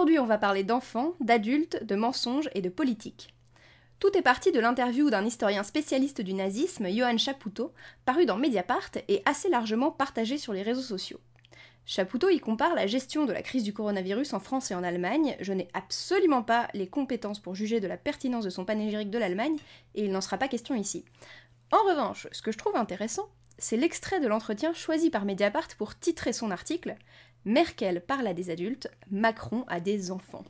Aujourd'hui, on va parler d'enfants, d'adultes, de mensonges et de politique. Tout est parti de l'interview d'un historien spécialiste du nazisme, Johann Chapoutot, paru dans Mediapart et assez largement partagé sur les réseaux sociaux. Chapoutot y compare la gestion de la crise du coronavirus en France et en Allemagne. Je n'ai absolument pas les compétences pour juger de la pertinence de son panégyrique de l'Allemagne, et il n'en sera pas question ici. En revanche, ce que je trouve intéressant, c'est l'extrait de l'entretien choisi par Mediapart pour titrer son article Merkel parle à des adultes, Macron à des enfants.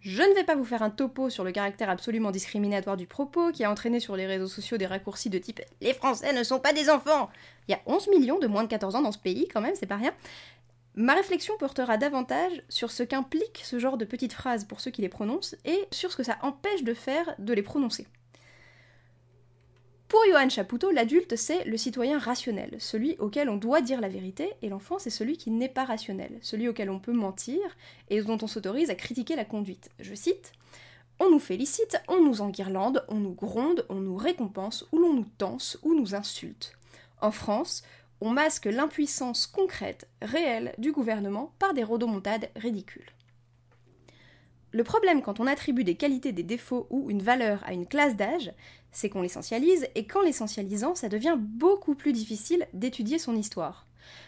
Je ne vais pas vous faire un topo sur le caractère absolument discriminatoire du propos qui a entraîné sur les réseaux sociaux des raccourcis de type Les Français ne sont pas des enfants Il y a 11 millions de moins de 14 ans dans ce pays, quand même, c'est pas rien. Ma réflexion portera davantage sur ce qu'implique ce genre de petites phrases pour ceux qui les prononcent et sur ce que ça empêche de faire de les prononcer. Pour Johann Chapoutot, l'adulte, c'est le citoyen rationnel, celui auquel on doit dire la vérité, et l'enfant, c'est celui qui n'est pas rationnel, celui auquel on peut mentir et dont on s'autorise à critiquer la conduite. Je cite On nous félicite, on nous enguirlande, on nous gronde, on nous récompense, ou l'on nous tense, ou nous insulte. En France, on masque l'impuissance concrète, réelle du gouvernement par des rodomontades ridicules. Le problème quand on attribue des qualités, des défauts ou une valeur à une classe d'âge, c'est qu'on l'essentialise, et qu'en l'essentialisant, ça devient beaucoup plus difficile d'étudier son histoire.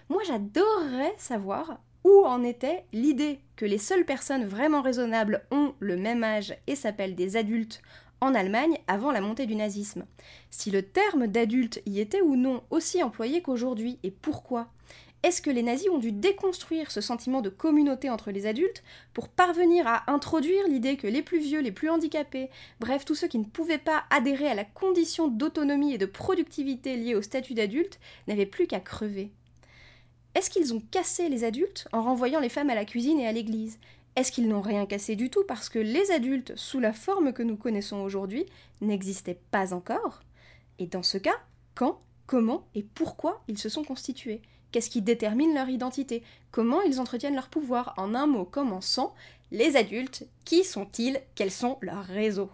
Moi j'adorerais savoir où en était l'idée que les seules personnes vraiment raisonnables ont le même âge et s'appellent des adultes en Allemagne avant la montée du nazisme. Si le terme d'adulte y était ou non aussi employé qu'aujourd'hui, et pourquoi? Est-ce que les nazis ont dû déconstruire ce sentiment de communauté entre les adultes pour parvenir à introduire l'idée que les plus vieux, les plus handicapés, bref tous ceux qui ne pouvaient pas adhérer à la condition d'autonomie et de productivité liée au statut d'adulte, n'avaient plus qu'à crever? Est-ce qu'ils ont cassé les adultes en renvoyant les femmes à la cuisine et à l'église? Est-ce qu'ils n'ont rien cassé du tout parce que les adultes, sous la forme que nous connaissons aujourd'hui, n'existaient pas encore? Et dans ce cas, quand, comment et pourquoi ils se sont constitués? Qu'est-ce qui détermine leur identité? Comment ils entretiennent leur pouvoir? En un mot commençant, les adultes, qui sont-ils? Quels sont leurs réseaux?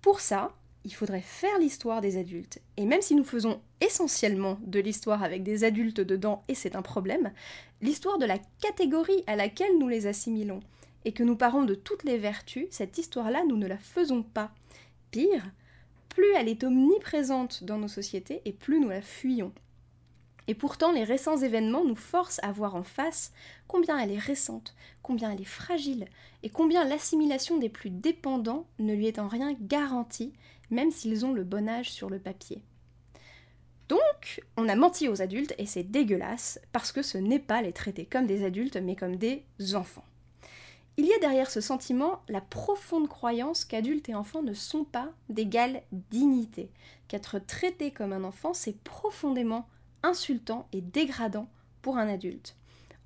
Pour ça, il faudrait faire l'histoire des adultes. Et même si nous faisons essentiellement de l'histoire avec des adultes dedans, et c'est un problème, l'histoire de la catégorie à laquelle nous les assimilons, et que nous parlons de toutes les vertus, cette histoire-là, nous ne la faisons pas. Pire, plus elle est omniprésente dans nos sociétés, et plus nous la fuyons. Et pourtant, les récents événements nous forcent à voir en face combien elle est récente, combien elle est fragile, et combien l'assimilation des plus dépendants ne lui est en rien garantie, même s'ils ont le bon âge sur le papier. Donc, on a menti aux adultes, et c'est dégueulasse, parce que ce n'est pas les traiter comme des adultes, mais comme des enfants. Il y a derrière ce sentiment la profonde croyance qu'adultes et enfants ne sont pas d'égale dignité, qu'être traité comme un enfant, c'est profondément insultant et dégradant pour un adulte.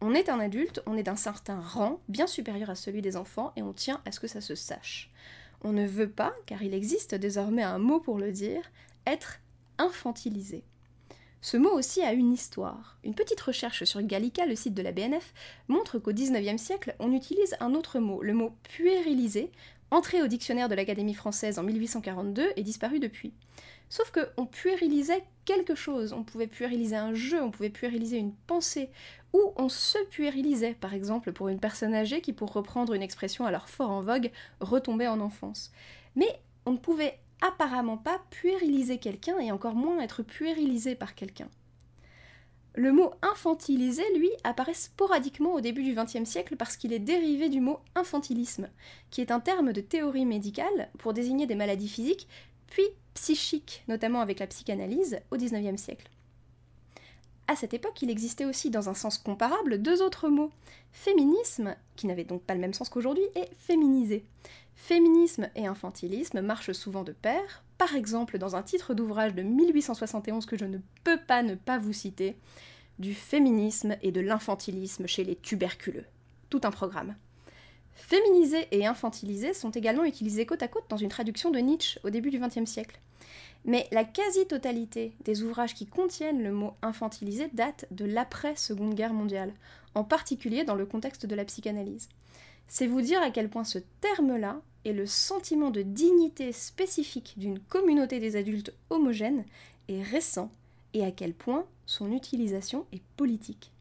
On est un adulte, on est d'un certain rang, bien supérieur à celui des enfants, et on tient à ce que ça se sache. On ne veut pas, car il existe désormais un mot pour le dire, être infantilisé. Ce mot aussi a une histoire. Une petite recherche sur Gallica, le site de la BNF, montre qu'au XIXe siècle, on utilise un autre mot, le mot puérilisé, entré au dictionnaire de l'Académie française en 1842 et disparu depuis. Sauf qu'on puérilisait quelque chose, on pouvait puériliser un jeu, on pouvait puériliser une pensée, ou on se puérilisait, par exemple pour une personne âgée qui, pour reprendre une expression alors fort en vogue, retombait en enfance. Mais on ne pouvait apparemment pas puériliser quelqu'un et encore moins être puérilisé par quelqu'un. Le mot infantilisé, lui, apparaît sporadiquement au début du XXe siècle parce qu'il est dérivé du mot infantilisme, qui est un terme de théorie médicale pour désigner des maladies physiques puis psychique, notamment avec la psychanalyse, au XIXe siècle. À cette époque, il existait aussi, dans un sens comparable, deux autres mots. Féminisme, qui n'avait donc pas le même sens qu'aujourd'hui, et féminisé. Féminisme et infantilisme marchent souvent de pair, par exemple dans un titre d'ouvrage de 1871 que je ne peux pas ne pas vous citer, du féminisme et de l'infantilisme chez les tuberculeux. Tout un programme. Féminisé et infantilisé sont également utilisés côte à côte dans une traduction de Nietzsche au début du XXe siècle. Mais la quasi-totalité des ouvrages qui contiennent le mot infantilisé date de l'après-Seconde Guerre mondiale, en particulier dans le contexte de la psychanalyse. C'est vous dire à quel point ce terme-là et le sentiment de dignité spécifique d'une communauté des adultes homogène est récent et à quel point son utilisation est politique.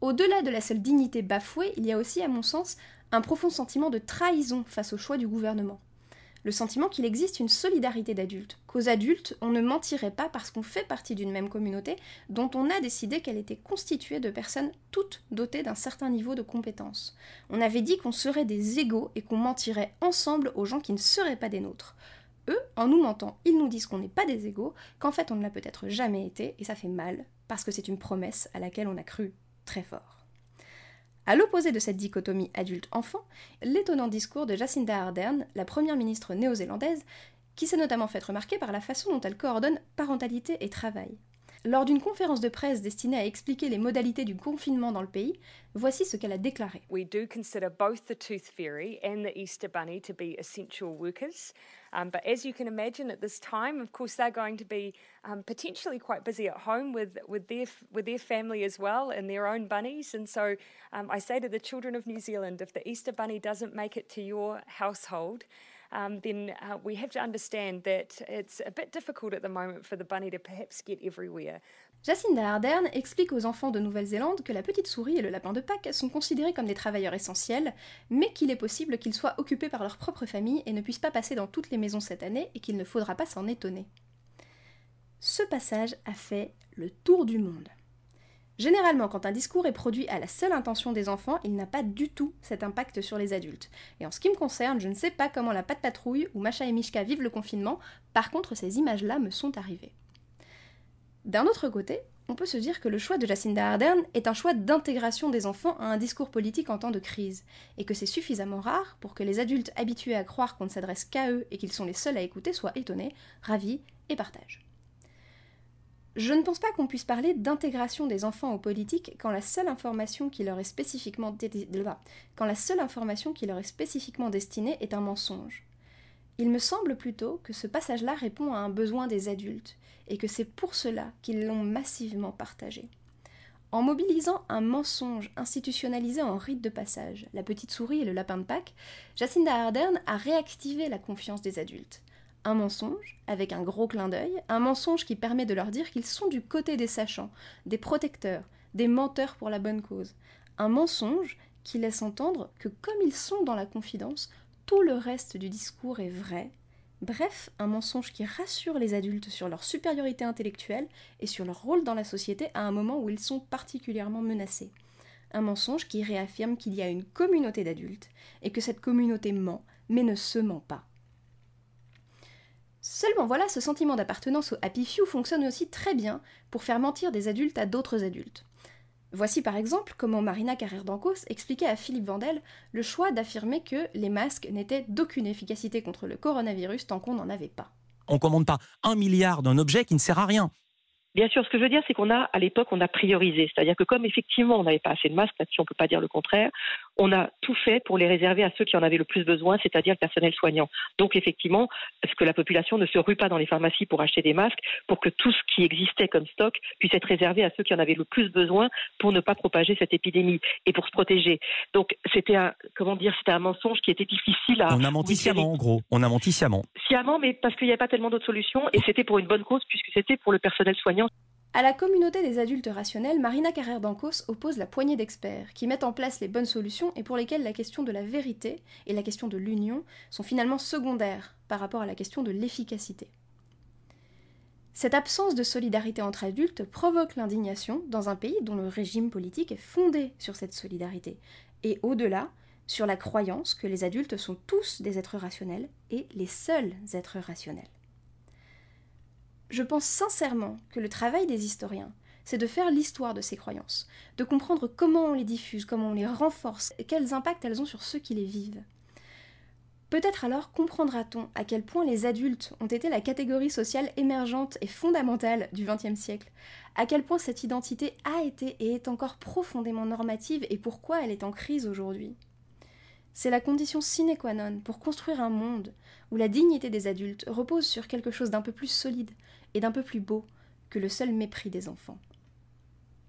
Au-delà de la seule dignité bafouée, il y a aussi, à mon sens, un profond sentiment de trahison face au choix du gouvernement. Le sentiment qu'il existe une solidarité d'adultes, qu'aux adultes, on ne mentirait pas parce qu'on fait partie d'une même communauté dont on a décidé qu'elle était constituée de personnes toutes dotées d'un certain niveau de compétences. On avait dit qu'on serait des égaux et qu'on mentirait ensemble aux gens qui ne seraient pas des nôtres. Eux, en nous mentant, ils nous disent qu'on n'est pas des égaux, qu'en fait on ne l'a peut-être jamais été, et ça fait mal, parce que c'est une promesse à laquelle on a cru très fort. À l'opposé de cette dichotomie adulte-enfant, l'étonnant discours de Jacinda Ardern, la première ministre néo-zélandaise, qui s'est notamment fait remarquer par la façon dont elle coordonne parentalité et travail. Lors d'une conférence de presse destinée à expliquer les modalités du confinement dans le pays, voici ce qu'elle a déclaré. We do consider both the Tooth Fairy and the Easter Bunny to be essential workers. Um, but as you can imagine at this time, of course, they're going to be um, potentially quite busy at home with, with, their, with their family as well and their own bunnies. And so um, I say to the children of New Zealand if the Easter Bunny doesn't make it to your household, um, then uh, we have to understand that it's a bit difficult at the moment for the bunny to perhaps get everywhere. Jacinda Ardern explique aux enfants de Nouvelle-Zélande que la petite souris et le lapin de Pâques sont considérés comme des travailleurs essentiels, mais qu'il est possible qu'ils soient occupés par leur propre famille et ne puissent pas passer dans toutes les maisons cette année et qu'il ne faudra pas s'en étonner. Ce passage a fait le tour du monde. Généralement, quand un discours est produit à la seule intention des enfants, il n'a pas du tout cet impact sur les adultes. Et en ce qui me concerne, je ne sais pas comment la patte patrouille ou Macha et Mishka vivent le confinement, par contre ces images-là me sont arrivées. D'un autre côté, on peut se dire que le choix de Jacinda Ardern est un choix d'intégration des enfants à un discours politique en temps de crise, et que c'est suffisamment rare pour que les adultes habitués à croire qu'on ne s'adresse qu'à eux et qu'ils sont les seuls à écouter soient étonnés, ravis et partagent. Je ne pense pas qu'on puisse parler d'intégration des enfants aux politiques quand la seule information qui leur est spécifiquement, quand la seule information qui leur est spécifiquement destinée est un mensonge. Il me semble plutôt que ce passage-là répond à un besoin des adultes, et que c'est pour cela qu'ils l'ont massivement partagé. En mobilisant un mensonge institutionnalisé en rite de passage, la petite souris et le lapin de Pâques, Jacinda Ardern a réactivé la confiance des adultes. Un mensonge, avec un gros clin d'œil, un mensonge qui permet de leur dire qu'ils sont du côté des sachants, des protecteurs, des menteurs pour la bonne cause. Un mensonge qui laisse entendre que comme ils sont dans la confidence, tout le reste du discours est vrai Bref, un mensonge qui rassure les adultes sur leur supériorité intellectuelle et sur leur rôle dans la société à un moment où ils sont particulièrement menacés. Un mensonge qui réaffirme qu'il y a une communauté d'adultes et que cette communauté ment, mais ne se ment pas. Seulement voilà, ce sentiment d'appartenance au Happy Few fonctionne aussi très bien pour faire mentir des adultes à d'autres adultes. Voici par exemple comment Marina Carrère d'Ancos expliquait à Philippe Vandel le choix d'affirmer que les masques n'étaient d'aucune efficacité contre le coronavirus tant qu'on n'en avait pas. On commande pas un milliard d'un objet qui ne sert à rien. Bien sûr, ce que je veux dire, c'est qu'on a, à l'époque, on a priorisé. C'est-à-dire que comme effectivement, on n'avait pas assez de masques, là-dessus, on ne peut pas dire le contraire, on a tout fait pour les réserver à ceux qui en avaient le plus besoin, c'est-à-dire le personnel soignant. Donc, effectivement, ce que la population ne se rue pas dans les pharmacies pour acheter des masques, pour que tout ce qui existait comme stock puisse être réservé à ceux qui en avaient le plus besoin pour ne pas propager cette épidémie et pour se protéger. Donc, c'était un, comment dire, c'était un mensonge qui était difficile à. On a menti sciemment, en gros. On a menti sciemment. Sciemment, mais parce qu'il n'y avait pas tellement d'autres solutions et c'était pour une bonne cause puisque c'était pour le personnel soignant. À la communauté des adultes rationnels, Marina Carrère d'Ancos oppose la poignée d'experts qui mettent en place les bonnes solutions et pour lesquelles la question de la vérité et la question de l'union sont finalement secondaires par rapport à la question de l'efficacité. Cette absence de solidarité entre adultes provoque l'indignation dans un pays dont le régime politique est fondé sur cette solidarité, et au-delà, sur la croyance que les adultes sont tous des êtres rationnels et les seuls êtres rationnels. Je pense sincèrement que le travail des historiens, c'est de faire l'histoire de ces croyances, de comprendre comment on les diffuse, comment on les renforce, et quels impacts elles ont sur ceux qui les vivent. Peut-être alors comprendra-t-on à quel point les adultes ont été la catégorie sociale émergente et fondamentale du XXe siècle, à quel point cette identité a été et est encore profondément normative et pourquoi elle est en crise aujourd'hui. C'est la condition sine qua non pour construire un monde où la dignité des adultes repose sur quelque chose d'un peu plus solide et d'un peu plus beau que le seul mépris des enfants.